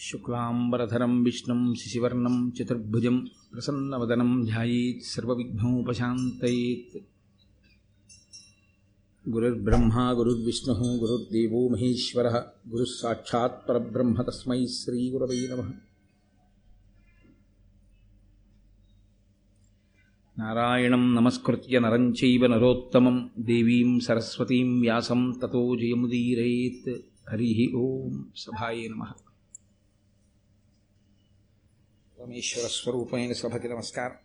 శుక్లాంబరధరం విష్ణుం శిశివర్ణం చతుర్భుజం ప్రసన్నవదనం ధ్యాయేత్ సర్వవిఘ్నోపశాంతయేత్. గురుర్బ్రహ్మ గురుర్విష్ణు గురుర్దేవో మహేశ్వర గురుస్సాక్షాత్ పరబ్రహ్మ తస్మై శ్రీగురవై నమ. నారాయణం నమస్కృత్య నరం చైవ నరోత్తమం దేవీం సరస్వతీం వ్యాసం తతో జయముదీరయేత్ హరి ఓం సభాయే నమః. పరమేశ్వర స్వరూపమైన సభకి నమస్కారం.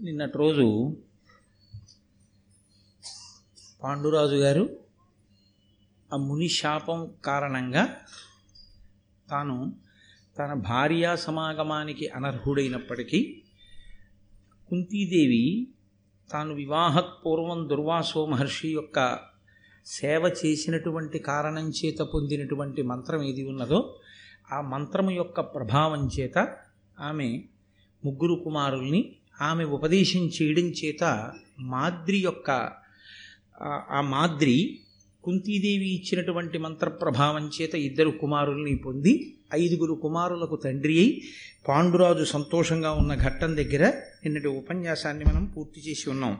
నిన్నటి రోజు పాండురాజు గారు ఆ ముని శాపం కారణంగా తాను తన భార్యా సమాగమానికి అనర్హుడైనప్పటికీ కుంతీదేవి తాను వివాహపూర్వం దుర్వాసో మహర్షి యొక్క సేవ చేసినటువంటి కారణం చేత పొందినటువంటి మంత్రం ఏది ఉన్నదో ఆ మంత్రము యొక్క ప్రభావం చేత ఆమె ముగ్గురు కుమారుల్ని ఆమె ఉపదేశం చేయడం చేత మాద్రి యొక్క ఆ మాద్రి కుంతీదేవి ఇచ్చినటువంటి మంత్ర ప్రభావం చేత ఇద్దరు కుమారుల్ని పొంది ఐదుగురు కుమారులకు తండ్రి అయి పాండురాజు సంతోషంగా ఉన్న ఘట్టం దగ్గర నిన్నటి ఉపన్యాసాన్ని మనం పూర్తి చేసి ఉన్నాం.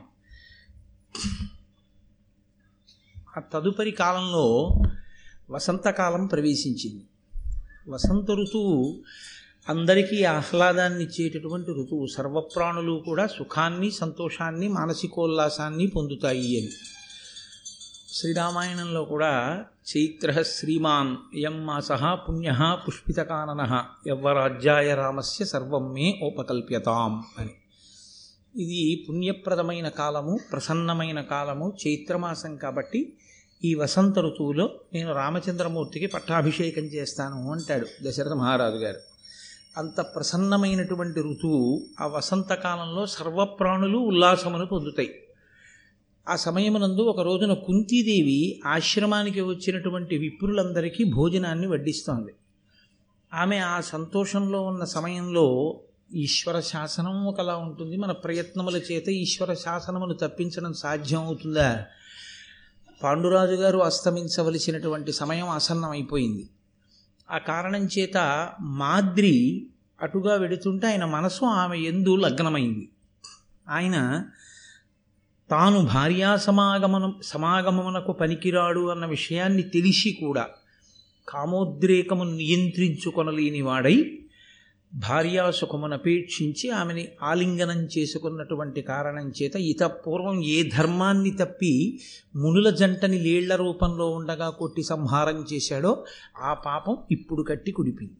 ఆ తదుపరి కాలంలో వసంతకాలం ప్రవేశించింది. వసంత ఋతువు అందరికీ ఆహ్లాదాన్ని ఇచ్చేటటువంటి ఋతువు. సర్వప్రాణులు కూడా సుఖాన్ని సంతోషాన్ని మానసికోల్లాసాన్ని పొందుతాయి అని. శ్రీరామాయణంలో కూడా చైత్ర శ్రీమాన్ ఎం మాస పుణ్య పుష్పితకానన యవ్వరాజ్యాయ రామస్య సర్వం మే ఓపకల్ప్యతాం అని. ఇది పుణ్యప్రదమైన కాలము ప్రసన్నమైన కాలము చైత్రమాసం కాబట్టి ఈ వసంత ఋతువులో నేను రామచంద్రమూర్తికి పట్టాభిషేకం చేస్తాను అంటాడు దశరథ మహారాజు గారు. అంత ప్రసన్నమైనటువంటి ఋతువు ఆ వసంతకాలంలో సర్వప్రాణులు ఉల్లాసమును పొందుతాయి. ఆ సమయమునందు ఒక రోజున కుంతీదేవి ఆశ్రమానికి వచ్చినటువంటి విప్రులందరికీ భోజనాన్ని వడ్డిస్తోంది. ఆమె ఆ సంతోషంలో ఉన్న సమయంలో ఈశ్వర శాసనం ఒకలా ఉంటుంది. మన ప్రయత్నముల చేత ఈశ్వర శాసనమును తప్పించడం సాధ్యం అవుతుందా? పాండురాజు గారు అస్తమించవలసినటువంటి సమయం ఆసన్నమైపోయింది. ఆ కారణం చేత మాద్రి అటుగా వెడుతుంటే ఆయన మనసు ఆమె ఎందు లగ్నమైంది. ఆయన తాను భార్యా సమాగమనం సమాగమనకు పనికిరాడు అన్న విషయాన్ని తెలిసి కూడా కామోద్రేకమును నియంత్రించుకొనలేని వాడై భార్యాసుఖమునపేక్షించి ఆమెని ఆలింగనం చేసుకున్నటువంటి కారణం చేత ఇత పూర్వం ఏ ధర్మాన్ని తప్పి మునుల జంటని లేళ్ళ రూపంలో ఉండగా కొట్టి సంహారం చేశాడో ఆ పాపం ఇప్పుడు కట్టి కుడిపింది.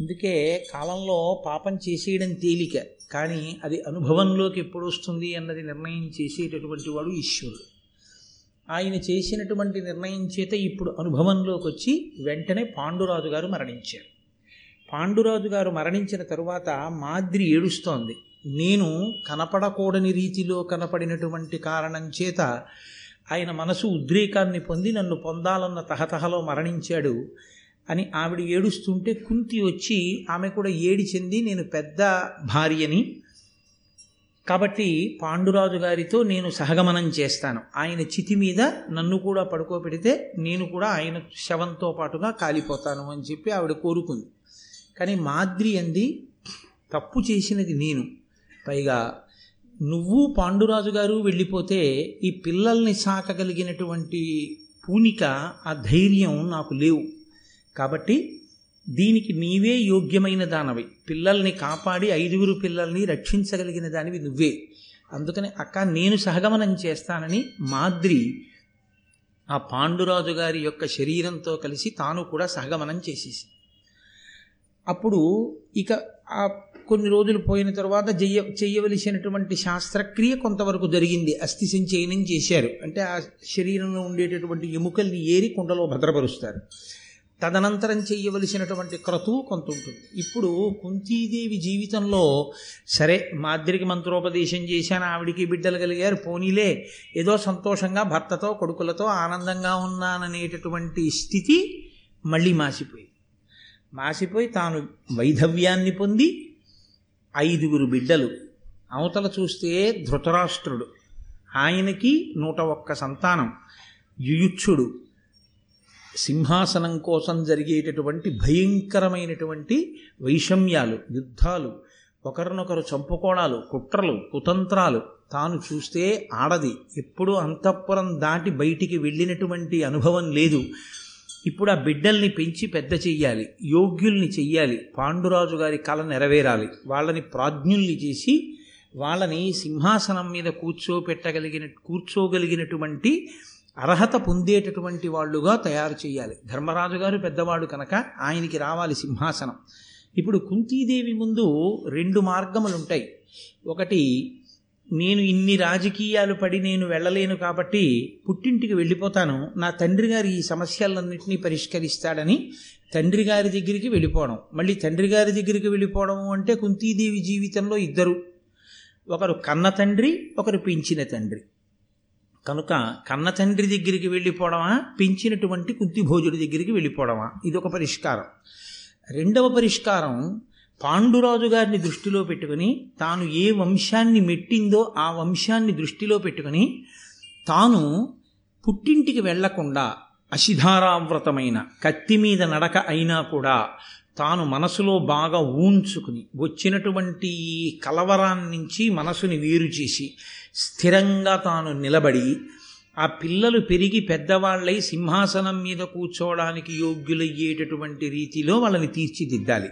అందుకే కాలంలో పాపం చేసేయడం తేలిక కానీ అది అనుభవంలోకి ఎప్పుడు వస్తుంది అన్నది నిర్ణయం చేసేటటువంటి వాడు ఈశ్వరుడు. ఆయన చేసినటువంటి నిర్ణయం చేత ఇప్పుడు అనుభవంలోకి వచ్చి వెంటనే పాండురాజు గారు మరణించారు. పాండురాజు గారు మరణించిన తరువాత మాద్రి ఏడుస్తోంది. నేను కనపడకూడని రీతిలో కనపడినటువంటి కారణం చేత ఆయన మనసు ఉద్రేకాన్ని పొంది నన్ను పొందాలన్న తహతహలో మరణించాడు అని ఆవిడ ఏడుస్తుంటే కుంతి వచ్చి ఆమె కూడా ఏడి చెంది నేను పెద్ద భార్యని కాబట్టి పాండురాజు గారితో నేను సహగమనం చేస్తాను. ఆయన చితి మీద నన్ను కూడా పడుకోబెడితే నేను కూడా ఆయన శవంతో పాటుగా కాలిపోతాను అని చెప్పి ఆవిడ కోరుకుంది. కానీ మాద్రి అంది తప్పు చేసినది నేను. పైగా నువ్వు పాండురాజు గారు వెళ్ళిపోతే ఈ పిల్లల్ని సాకగలిగినటువంటి పూనిక ఆ ధైర్యం నాకు లేవు. కాబట్టి దీనికి నీవే యోగ్యమైన దానవి. పిల్లల్ని కాపాడి ఐదుగురు పిల్లల్ని రక్షించగలిగిన దానివి నువ్వే. అందుకని అక్క నేను సహగమనం చేస్తానని మాద్రి ఆ పాండురాజు గారి యొక్క శరీరంతో కలిసి తాను కూడా సహగమనం చేసేసి అప్పుడు ఇక ఆ కొన్ని రోజులు పోయిన తర్వాత చెయ్య చేయవలసినటువంటి శాస్త్రక్రియ కొంతవరకు జరిగింది. అస్థి సంచయనం చేశారు. అంటే ఆ శరీరంలో ఉండేటటువంటి ఎముకల్ని ఏరి కుండలో భద్రపరుస్తారు. తదనంతరం చేయవలసినటువంటి క్రతువు కొంత ఉంటుంది. ఇప్పుడు కుంతీదేవి జీవితంలో సరే మాద్రికి మంత్రోపదేశం చేశాను ఆవిడికి బిడ్డలు కలిగారు పోనీలే ఏదో సంతోషంగా భర్తతో కొడుకులతో ఆనందంగా ఉన్నాననేటటువంటి స్థితి మళ్ళీ మాసిపోయింది. మాసిపోయి తాను వైధవ్యాన్ని పొంది ఐదుగురు బిడ్డలు. అవతల చూస్తే ధృతరాష్ట్రుడు. ఆయనకి నూట ఒక్క సంతానం. యుయుచ్చుడు. సింహాసనం కోసం జరిగేటటువంటి భయంకరమైనటువంటి వైషమ్యాలు యుద్ధాలు ఒకరినొకరు చంపుకోవడాలు కుట్రలు కుతంత్రాలు తాను చూస్తే ఆడది. ఎప్పుడూ అంతఃపురం దాటి బయటికి వెళ్ళినటువంటి అనుభవం లేదు. ఇప్పుడు ఆ బిడ్డల్ని పెంచి పెద్ద చెయ్యాలి యోగ్యుల్ని చెయ్యాలి పాండురాజు గారి కళ నెరవేరాలి వాళ్ళని ప్రాజ్ఞుల్ని చేసి వాళ్ళని సింహాసనం మీద కూర్చోపెట్టగలిగిన కూర్చోగలిగినటువంటి అర్హత పొందేటటువంటి వాళ్ళుగా తయారు చేయాలి ధర్మరాజు గారు పెద్దవాడు కనుక ఆయనకి రావాలి సింహాసనం. ఇప్పుడు కుంతీదేవి ముందు రెండు మార్గములు ఉంటాయి ఒకటి నేను ఇన్ని రాజకీయాలు పడి నేను వెళ్ళలేను కాబట్టి పుట్టింటికి వెళ్ళిపోతాను. నా తండ్రి గారు ఈ సమస్యలన్నింటినీ పరిష్కరిస్తాడని తండ్రి గారి దగ్గరికి వెళ్ళిపోవడం. మళ్ళీ తండ్రి గారి దగ్గరికి వెళ్ళిపోవడం అంటే కుంతీదేవి జీవితంలో ఇద్దరు. ఒకరు కన్న తండ్రి ఒకరు పెంచిన తండ్రి. కనుక కన్న తండ్రి దగ్గరికి వెళ్ళిపోవడమా పెంచినటువంటి కుంతిభోజుడి దగ్గరికి వెళ్ళిపోవడమా? ఇది ఒక పరిష్కారం. రెండవ పరిష్కారం పాండురాజు గారిని దృష్టిలో పెట్టుకుని తాను ఏ వంశాన్ని మెట్టిందో ఆ వంశాన్ని దృష్టిలో పెట్టుకుని తాను పుట్టింటికి వెళ్ళకుండా అశిధారావ్రతమైన కత్తి మీద నడక అయినా కూడా తాను మనసులో బాగా ఊంచుకుని వచ్చినటువంటి కలవరాన్నించి నుంచి మనసుని వేరు చేసి స్థిరంగా తాను నిలబడి ఆ పిల్లలు పెరిగి పెద్దవాళ్ళై సింహాసనం మీద కూర్చోవడానికి యోగ్యులయ్యేటటువంటి రీతిలో వాళ్ళని తీర్చిదిద్దాలి.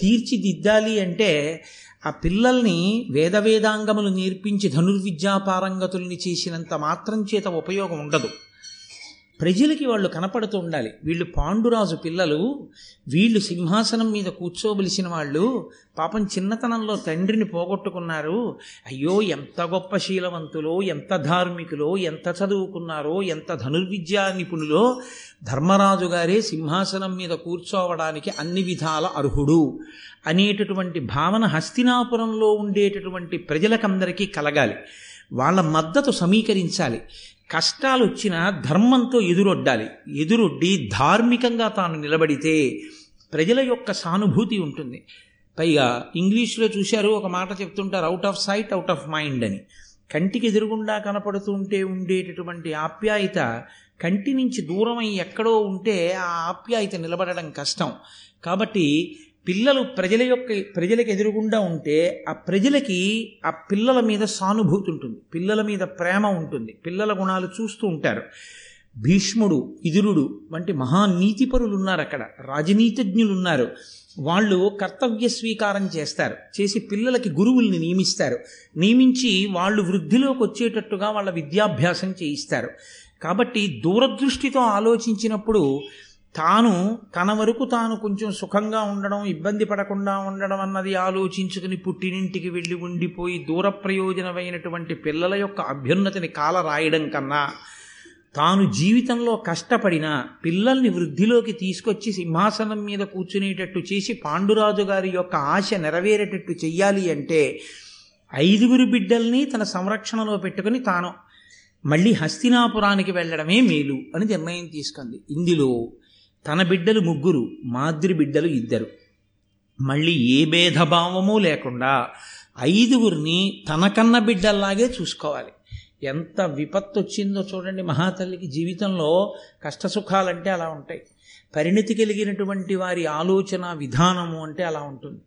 తీర్చిదిద్దాలి అంటే ఆ పిల్లల్ని వేద వేదాంగములు నేర్పించి ధనుర్విద్యాపారంగతుల్ని చేసినంత మాత్రం చేత ఉపయోగం ఉండదు. ప్రజలకి వాళ్ళు కనపడుతూ ఉండాలి. వీళ్ళు పాండురాజు పిల్లలు వీళ్ళు సింహాసనం మీద కూర్చోవలసిన వాళ్ళు పాపం చిన్నతనంలో తండ్రిని పోగొట్టుకున్నారు. అయ్యో ఎంత గొప్ప శీలవంతులో ఎంత ధార్మికులో ఎంత చదువుకున్నారో ఎంత ధనుర్విద్యా నిపుణులో ధర్మరాజు గారే సింహాసనం మీద కూర్చోవడానికి అన్ని విధాల అర్హుడు. అనేటటువంటి భావన హస్తినాపురంలో ఉండేటటువంటి ప్రజలకందరికీ కలగాలి. వాళ్ళ మద్దతు సమీకరించాలి. కష్టాలు వచ్చినా ధర్మంతో ఎదురొడ్డాలి. ఎదురొడ్డి ధార్మికంగా తాను నిలబడితే ప్రజల యొక్క సానుభూతి ఉంటుంది. పైగా ఇంగ్లీష్లో చూశారు ఒక మాట చెప్తుంటారు out of sight out of mind అని. కంటికి ఎదురుగుండా కనపడుతుంటే ఉండేటటువంటి ఆప్యాయత కంటి నుంచి దూరమై ఎక్కడో ఉంటే ఆ ఆప్యాయత నిలబడడం కష్టం. కాబట్టి పిల్లలు ప్రజల యొక్క ప్రజలకు ఎదురుగుండా ఉంటే ఆ ప్రజలకి ఆ పిల్లల మీద సానుభూతి ఉంటుంది. పిల్లల మీద ప్రేమ ఉంటుంది. పిల్లల గుణాలు చూస్తూ ఉంటారు. భీష్ముడు ఇదురుడు వంటి మహానీతిపరులు ఉన్నారు అక్కడ. రాజనీతిజ్ఞులు ఉన్నారు వాళ్ళు కర్తవ్య స్వీకారం చేస్తారు. చేసి పిల్లలకి గురువుల్ని నియమిస్తారు. నియమించి వాళ్ళు వృద్ధిలోకి వచ్చేటట్టుగా వాళ్ళ విద్యాభ్యాసం చేయిస్తారు. కాబట్టి దూరదృష్టితో ఆలోచించినప్పుడు తాను తన వరకు తాను కొంచెం సుఖంగా ఉండడం ఇబ్బంది పడకుండా ఉండడం అన్నది ఆలోచించుకుని పుట్టినింటికి వెళ్ళి ఉండిపోయి దూర ప్రయోజనమైనటువంటి పిల్లల యొక్క అభ్యున్నతిని కాల రాయడం కన్నా తాను జీవితంలో కష్టపడిన పిల్లల్ని వృద్ధిలోకి తీసుకొచ్చి సింహాసనం మీద కూర్చునేటట్టు చేసి పాండురాజు గారి యొక్క ఆశ నెరవేరేటట్టు చెయ్యాలి అంటే ఐదుగురు బిడ్డల్ని తన సంరక్షణలో పెట్టుకుని తాను మళ్ళీ హస్తినాపురానికి వెళ్ళడమే మేలు అని నిర్ణయం తీసుకుంది. ఇందులో తన బిడ్డలు ముగ్గురు మాద్రి బిడ్డలు ఇద్దరు. మళ్ళీ ఏ భేదభావము లేకుండా ఐదుగురిని తనకన్న బిడ్డల్లాగే చూసుకోవాలి. ఎంత విపత్తు వచ్చిందో చూడండి మహాతల్లికి జీవితంలో కష్టసుఖాలంటే అలా ఉంటాయి. పరిణితి కలిగినటువంటి వారి ఆలోచన విధానము అంటే అలా ఉంటుంది.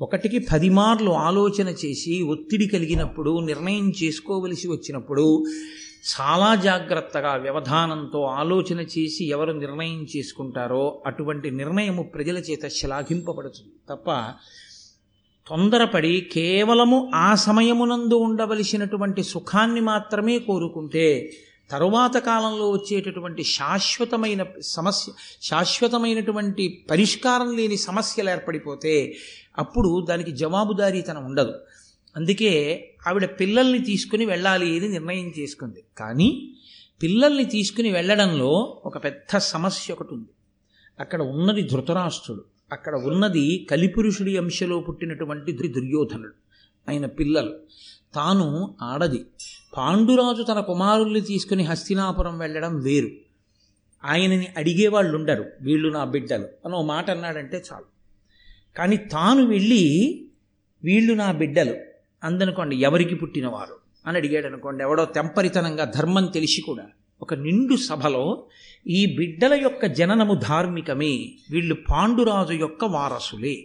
ఒకటికి పది మార్లు ఆలోచన చేసి ఒత్తిడి కలిగినప్పుడు నిర్ణయం చేసుకోవలసి వచ్చినప్పుడు చాలా జాగ్రత్తగా వ్యవధానంతో ఆలోచన చేసి ఎవరు నిర్ణయం చేసుకుంటారో అటువంటి నిర్ణయము ప్రజల చేత శ్లాఘింపబడుతుంది. తప్ప తొందరపడి కేవలము ఆ సమయమునందు ఉండవలసినటువంటి సుఖాన్ని మాత్రమే కోరుకుంటే తరువాత కాలంలో వచ్చేటటువంటి శాశ్వతమైన సమస్య శాశ్వతమైనటువంటి పరిష్కారం లేని సమస్యలు ఏర్పడిపోతే అప్పుడు దానికి జవాబుదారీతనం ఉండదు. అందుకే ఆవిడ పిల్లల్ని తీసుకుని వెళ్ళాలి అని నిర్ణయం చేసుకుంది. కానీ పిల్లల్ని తీసుకుని వెళ్ళడంలో ఒక పెద్ద సమస్య ఒకటి ఉంది. అక్కడ ఉన్నది ధృతరాష్ట్రుడు. అక్కడ ఉన్నది కలిపురుషుడి అంశలో పుట్టినటువంటి దుర్యోధనుడు ఆయన పిల్లలు. తాను ఆడది. పాండురాజు తన కుమారుల్ని తీసుకుని హస్తినాపురం వెళ్ళడం వేరు. ఆయనని అడిగేవాళ్ళు ఉండరు వీళ్ళు నా బిడ్డలు అని ఓ మాట అన్నాడంటే చాలు. కానీ తాను వెళ్ళి వీళ్ళు నా బిడ్డలు అందనుకోండి ఎవరికి పుట్టినవారు? అని అడిగాడు అనుకోండి ఎవడో తెంపరితనంగా ధర్మం తెలిసి కూడా ఒక నిండు సభలో ఈ బిడ్డల యొక్క జననము ధార్మికమే వీళ్ళు పాండురాజు యొక్క వారసులే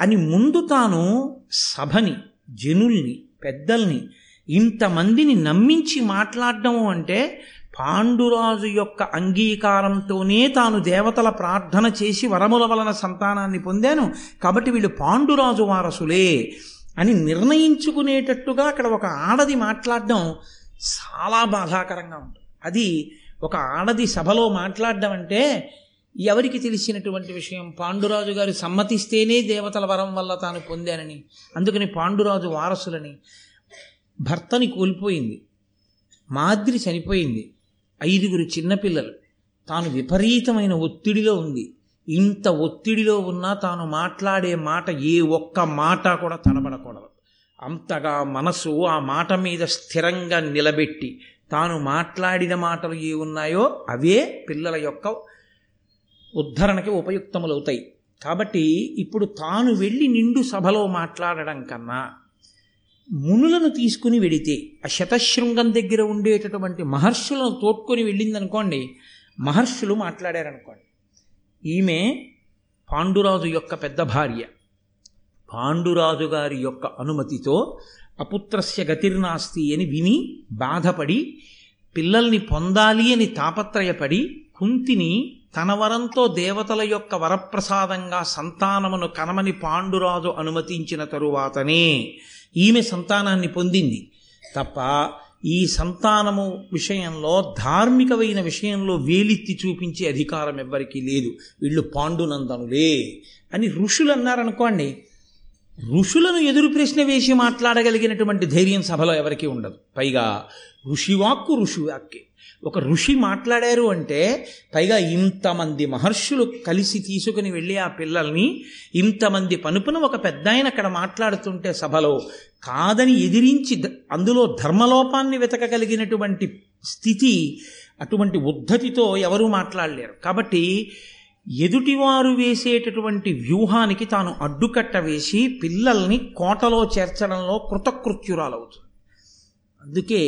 అని ముందు తాను సభని జనుల్ని పెద్దల్ని ఇంతమందిని నమ్మించి మాట్లాడడం అంటే పాండురాజు యొక్క అంగీకారంతోనే తాను దేవతల ప్రార్థన చేసి వరముల వలన సంతానాన్ని పొందాను. కాబట్టి వీళ్ళు పాండురాజు వారసులే. అని నిర్ణయించుకునేటట్టుగా అక్కడ ఒక ఆడది మాట్లాడడం చాలా బాధాకరంగా ఉంటుంది. అది ఒక ఆడది సభలో మాట్లాడడం అంటే ఎవరికి తెలిసినటువంటి విషయం? పాండురాజు గారు సమ్మతిస్తేనే దేవతల వరం వల్ల తాను పొందానని. అందుకని పాండురాజు వారసులని భర్తని కోల్పోయింది. మాద్రి చనిపోయింది. ఐదుగురు చిన్నపిల్లలు. తాను విపరీతమైన ఒత్తిడిలో ఉంది. ఇంత ఒత్తిడిలో ఉన్నా తాను మాట్లాడే మాట ఏ ఒక్క మాట కూడా తడబడకూడదు అంతగా మనసు ఆ మాట మీద స్థిరంగా నిలబెట్టి తాను మాట్లాడిన మాటలు ఏ ఉన్నాయో అవే పిల్లల యొక్క ఉద్ధరణకి ఉపయుక్తములవుతాయి. కాబట్టి ఇప్పుడు తాను వెళ్ళి నిండు సభలో మాట్లాడడం కన్నా మునులను తీసుకుని వెడితే ఆ శతశృంగం దగ్గర ఉండేటటువంటి మహర్షులను తోడ్కొని వెళ్ళిందనుకోండి మహర్షులు మాట్లాడారనుకోండి. ఈమె పాండురాజు యొక్క పెద్ద భార్య. పాండురాజు గారి యొక్క అనుమతితో అపుత్రస్య గతిర్నాస్తి అని విని బాధపడి పిల్లల్ని పొందాలి అని తాపత్రయపడి కుంతిని తన వరంతో దేవతల యొక్క వరప్రసాదంగా సంతానమును కనమని పాండురాజు అనుమతించిన తరువాతనే ఈమె సంతానాన్ని పొందింది. తప్ప ఈ సంతానము విషయంలో ధార్మికమైన విషయంలో వేలెత్తి చూపించే అధికారం ఎవ్వరికీ లేదు. వీళ్ళు పాండునందనులే అని ఋషులు అన్నారనుకోండి ఋషులను ఎదురు ప్రశ్న వేసి మాట్లాడగలిగినటువంటి ధైర్యం సభలో ఎవరికీ ఉండదు. పైగా ఋషివాక్కు ఋషివాక్కే ఒక ఋషి మాట్లాడారు అంటే పైగా ఇంతమంది మహర్షులు కలిసి తీసుకుని వెళ్ళి ఆ పిల్లల్ని ఇంతమంది పనుపున ఒక పెద్ద ఆయన అక్కడ మాట్లాడుతుంటే సభలో కాదని ఎదిరించి అందులో ధర్మలోపాన్ని వెతకగలిగినటువంటి స్థితి అటువంటి ఉద్ధతితో ఎవరూ మాట్లాడలేరు. కాబట్టి ఎదుటివారు వేసేటటువంటి వ్యూహానికి తాను అడ్డుకట్ట వేసి పిల్లల్ని కోటలో చేర్చడంలో కృతకృత్యురాలవుతుంది. అందుకే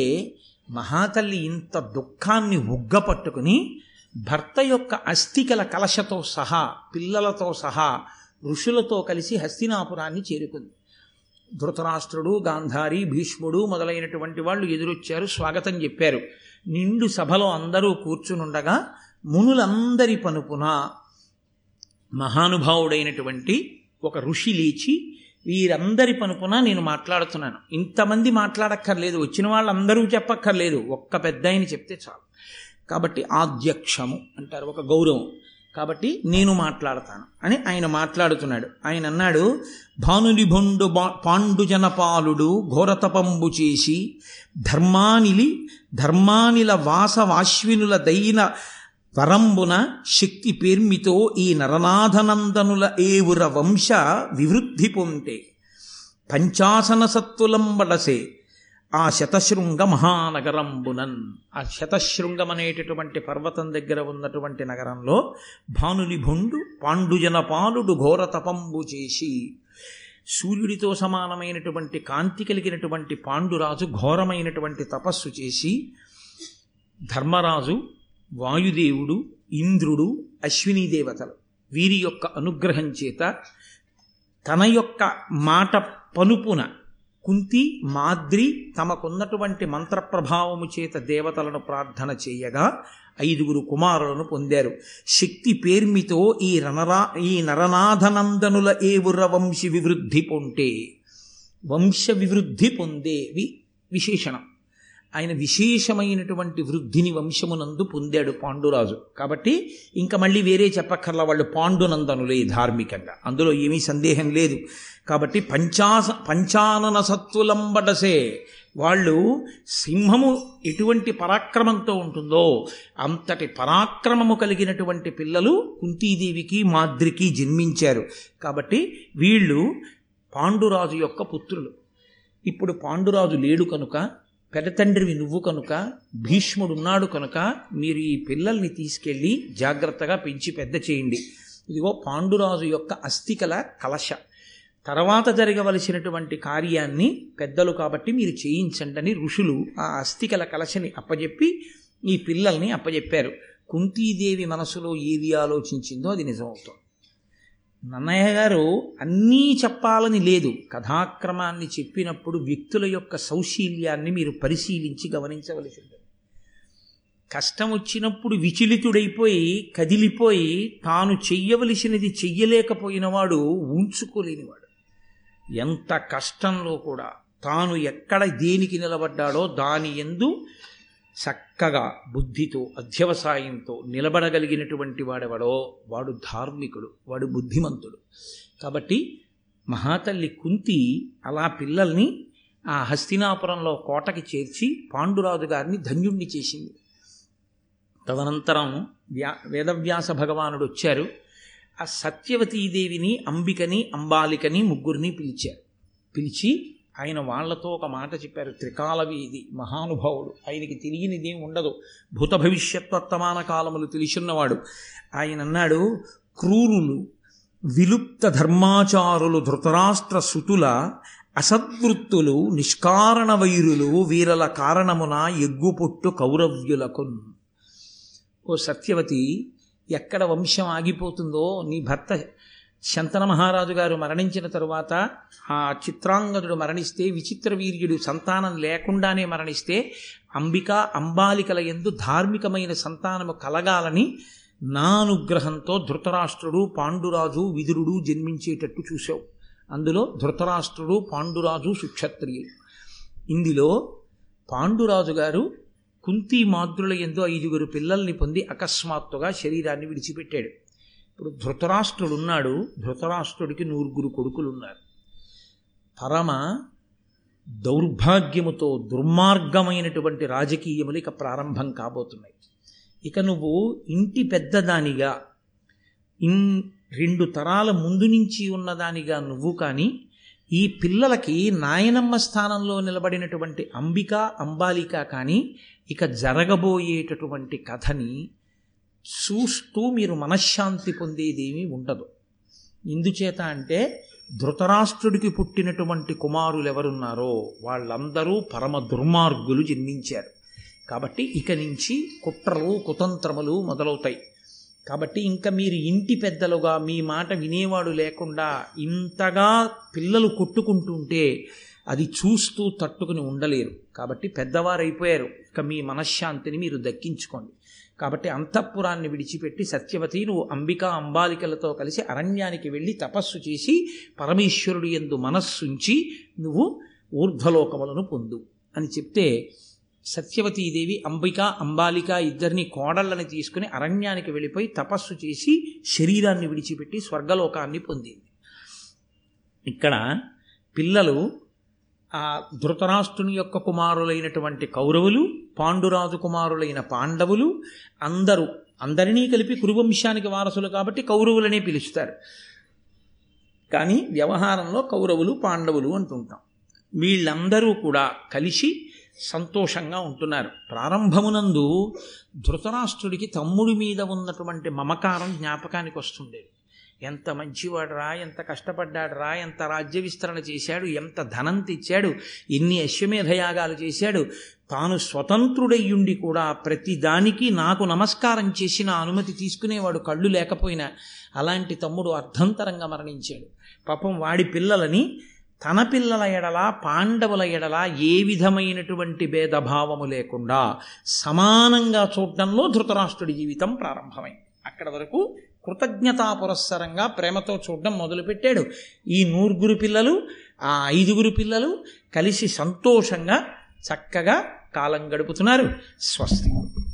మహాతల్లి ఇంత దుఃఖాన్ని ఉగ్గపట్టుకుని భర్త యొక్క అస్థికల కలశతో సహా పిల్లలతో సహా ఋషులతో కలిసి హస్తినాపురాన్ని చేరుకుంది. ధృతరాష్ట్రుడు గాంధారి భీష్ముడు మొదలైనటువంటి వాళ్ళు ఎదురొచ్చారు స్వాగతం చెప్పారు. నిండు సభలో అందరూ కూర్చునుండగా మునులందరి పనుపున మహానుభావుడైనటువంటి ఒక ఋషి లేచి వీరందరి పనుపున నేను మాట్లాడుతున్నాను. ఇంతమంది మాట్లాడక్కర్లేదు వచ్చిన వాళ్ళందరూ చెప్పక్కర్లేదు. ఒక్క పెద్ద ఆయన చెప్తే చాలు. కాబట్టి ఆధ్యక్షము అంటారు ఒక గౌరవం. కాబట్టి నేను మాట్లాడతాను అని ఆయన మాట్లాడుతున్నాడు. ఆయన అన్నాడు భానుని భొండు పాండుజనపాలుడు ఘోరతపంబు చేసి ధర్మానిలి ధర్మానిల వాసవాశ్వినుల దైన వరంబున శక్తి పేర్మితో ఈ నరనాథనందనుల ఏవుర వంశ వివృద్ధి పొందే. పంచాసన సత్తులంబడసే ఆ శతశృంగ మహానగరంబునన్. ఆ శతశృంగం అనేటటువంటి పర్వతం దగ్గర ఉన్నటువంటి నగరంలో భానుని భొండు పాండుజన పాలుడు ఘోర తపంబు చేసి సూర్యుడితో సమానమైనటువంటి కాంతి కలిగినటువంటి పాండురాజు ఘోరమైనటువంటి తపస్సు చేసి ధర్మరాజు వాయుదేవుడు ఇంద్రుడు అశ్వినీ దేవతలు. వీరి యొక్క అనుగ్రహం చేత తన యొక్క మాట పనుపున కుంతి మాద్రి తమకున్నటువంటి మంత్రప్రభావము చేత దేవతలను ప్రార్థన చేయగా ఐదుగురు కుమారులను పొందారు. శక్తి పేర్మితో ఈ రణరా ఈ నరనాథనందనుల ఏవుర వంశి వివృద్ధి పొంటే వంశ వివృద్ధి పొందేవి విశేషణం. ఆయన విశేషమైనటువంటి వృద్ధిని వంశమునందు పొందాడు పాండురాజు. కాబట్టి ఇంకా మళ్ళీ వేరే చెప్పక్కర్లా వాళ్ళు పాండునందనులే ధార్మికంగా. అందులో ఏమీ సందేహం లేదు. కాబట్టి పంచాస పంచానన సత్తులంబడసే వాళ్ళు సింహము ఎటువంటి పరాక్రమంతో ఉంటుందో అంతటి పరాక్రమము కలిగినటువంటి పిల్లలు కుంతీదేవికి మాద్రికి జన్మించారు. కాబట్టి వీళ్ళు పాండురాజు యొక్క పుత్రులు. ఇప్పుడు పాండురాజు లేడు కనుక పెదతండ్రివి నువ్వు కనుక భీష్ముడున్నాడు కనుక మీరు ఈ పిల్లల్ని తీసుకెళ్ళి జాగ్రత్తగా పెంచి పెద్ద చేయండి. ఇదిగో పాండురాజు యొక్క అస్థికల కలశ. తర్వాత జరగవలసినటువంటి కార్యాన్ని పెద్దలు కాబట్టి మీరు చేయించండి అని ఋషులు ఆ అస్థికల కలశని అప్పజెప్పి ఈ పిల్లల్ని అప్పజెప్పారు. కుంతీదేవి మనసులో ఏది ఆలోచించిందో అది నిజమవుతుంది. నన్నయ్య గారు అన్నీ చెప్పాలని లేదు. కథాక్రమాన్ని చెప్పినప్పుడు వ్యక్తుల యొక్క సౌశీల్యాన్ని మీరు పరిశీలించి గమనించవలసి ఉంటుంది. కష్టం వచ్చినప్పుడు విచలితుడైపోయి కదిలిపోయి తాను చెయ్యవలసినది చెయ్యలేకపోయినవాడు ఉంచుకోలేనివాడు ఎంత కష్టంలో కూడా తాను ఎక్కడ దేనికి నిలబడ్డాడో దాని ఎందు చక్కగా బుద్ధితో అధ్యవసాయంతో నిలబడగలిగినటువంటి వాడెవడో వాడు ధార్మికుడు వాడు బుద్ధిమంతుడు. కాబట్టి మహాతల్లి కుంతి అలా పిల్లల్ని ఆ హస్తినాపురంలో కోటకి చేర్చి పాండురాజు గారిని ధన్యుణ్ణి చేసింది. తదనంతరం వ్యా వేదవ్యాస భగవానుడు వచ్చారు. ఆ సత్యవతీదేవిని అంబికని అంబాలికని ముగ్గురిని పిలిచారు. పిలిచి ఆయన వాళ్ళతో ఒక మాట చెప్పారు. త్రికాలవీది మహానుభావుడు. ఆయనకి తెలియనిదేం ఉండదు. భూత భవిష్యత్ వర్తమాన కాలములు తెలిసిన్నవాడు ఆయన అన్నాడు క్రూరులు విలుప్త ధర్మాచారులు ధృతరాష్ట్ర సుతుల అసద్వృత్తులు నిష్కారణ వైరులు వీరల కారణమున ఎగ్గుపొట్టు కౌరవ్యులకు ఓ సత్యవతి ఎక్కడ వంశం ఆగిపోతుందో నీ భర్త శంతన మహారాజు గారు మరణించిన తరువాత ఆ చిత్రాంగదుడు మరణిస్తే విచిత్ర వీర్యుడు సంతానం లేకుండానే మరణిస్తే అంబిక అంబాలికల ఎందు ధార్మికమైన సంతానము కలగాలని నా అనుగ్రహంతో ధృతరాష్ట్రుడు పాండురాజు విదురుడు జన్మించేటట్టు చూశావు. అందులో ధృతరాష్ట్రుడు పాండురాజు సుక్షత్రియులు. ఇందులో పాండురాజు గారు కుంతి మాద్రుల ఎందు ఐదుగురు పిల్లల్ని పొంది అకస్మాత్తుగా శరీరాన్ని విడిచిపెట్టాడు. ఇప్పుడు ధృతరాష్ట్రుడు ఉన్నాడు ధృతరాష్ట్రుడికి నూరుగురు కొడుకులు ఉన్నారు పరమ దౌర్భాగ్యముతో దుర్మార్గమైనటువంటి రాజకీయములు ఇక ప్రారంభం కాబోతున్నాయి. ఇక నువ్వు ఇంటి పెద్దదానిగా ఇన్ రెండు తరాల ముందు నుంచి ఉన్నదానిగా నువ్వు కానీ ఈ పిల్లలకి నాయనమ్మ స్థానంలో నిలబడినటువంటి అంబిక అంబాలిక కానీ ఇక జరగబోయేటటువంటి కథని చూస్తూ మీరు మనశ్శాంతి పొందేదేమీ ఉండదు. ఎందుచేత అంటే ధృతరాష్ట్రుడికి పుట్టినటువంటి కుమారులు ఎవరున్నారో వాళ్ళందరూ పరమ దుర్మార్గులు జన్మించారు. కాబట్టి ఇక నుంచి కుట్రలు కుతంత్రములు మొదలవుతాయి. కాబట్టి ఇంకా మీరు ఇంటి పెద్దలుగా మీ మాట వినేవాడు లేకుండా ఇంతగా పిల్లలు కొట్టుకుంటుంటే అది చూస్తూ తట్టుకుని ఉండలేరు. కాబట్టి పెద్దవారైపోయారు. ఇక మీ మనశ్శాంతిని మీరు దక్కించుకోండి. కాబట్టి అంతఃపురాన్ని విడిచిపెట్టి సత్యవతి నువ్వు అంబికా అంబాలికలతో కలిసి అరణ్యానికి వెళ్ళి తపస్సు చేసి పరమేశ్వరుడు ఎందు మనస్సుంచి నువ్వు ఊర్ధ్వలోకములను పొందు. అని చెప్తే సత్యవతీదేవి అంబిక అంబాలిక ఇద్దరిని కోడళ్ళని తీసుకుని అరణ్యానికి వెళ్ళిపోయి తపస్సు చేసి శరీరాన్ని విడిచిపెట్టి స్వర్గలోకాన్ని పొందింది. ఇక్కడ పిల్లలు ఆ ధృతరాష్ట్రుని యొక్క కుమారులైనటువంటి కౌరవులు పాండురాజు కుమారులైన పాండవులు అందరూ అందరినీ కలిపి కురువంశానికి వారసులు కాబట్టి కౌరవులనే పిలుస్తారు. కానీ వ్యవహారంలో కౌరవులు పాండవులు అంటుంటాం. వీళ్ళందరూ కూడా కలిసి సంతోషంగా ఉంటున్నారు. ప్రారంభమునందు ధృతరాష్ట్రుడికి తమ్ముడి మీద ఉన్నటువంటి మమకారం జ్ఞాపకానికి వస్తుండేది. ఎంత మంచివాడురా ఎంత కష్టపడ్డాడురా ఎంత రాజ్య విస్తరణ చేశాడు ఎంత ధనం తెచ్చాడు ఎన్ని అశ్వమేధయాగాలు చేశాడు. తాను స్వతంత్రుడయ్యుండి కూడా ప్రతి దానికి నాకు నమస్కారం చేసిన అనుమతి తీసుకునేవాడు కళ్ళు లేకపోయినా అలాంటి తమ్ముడు అర్ధంతరంగా మరణించాడు. పాపం వాడి పిల్లలని తన పిల్లల ఎడల పాండవుల ఎడల ఏ విధమైనటువంటి భేదభావము లేకుండా సమానంగా చూడడంలో ధృతరాష్ట్రుడి జీవితం ప్రారంభమైంది. అక్కడ వరకు కృతజ్ఞతా పురస్సరంగా ప్రేమతో చూడడం మొదలుపెట్టాడు. ఈ నూరుగురు పిల్లలు ఆ ఐదుగురు పిల్లలు కలిసి సంతోషంగా చక్కగా కాలం గడుపుతున్నారు. స్వస్తి.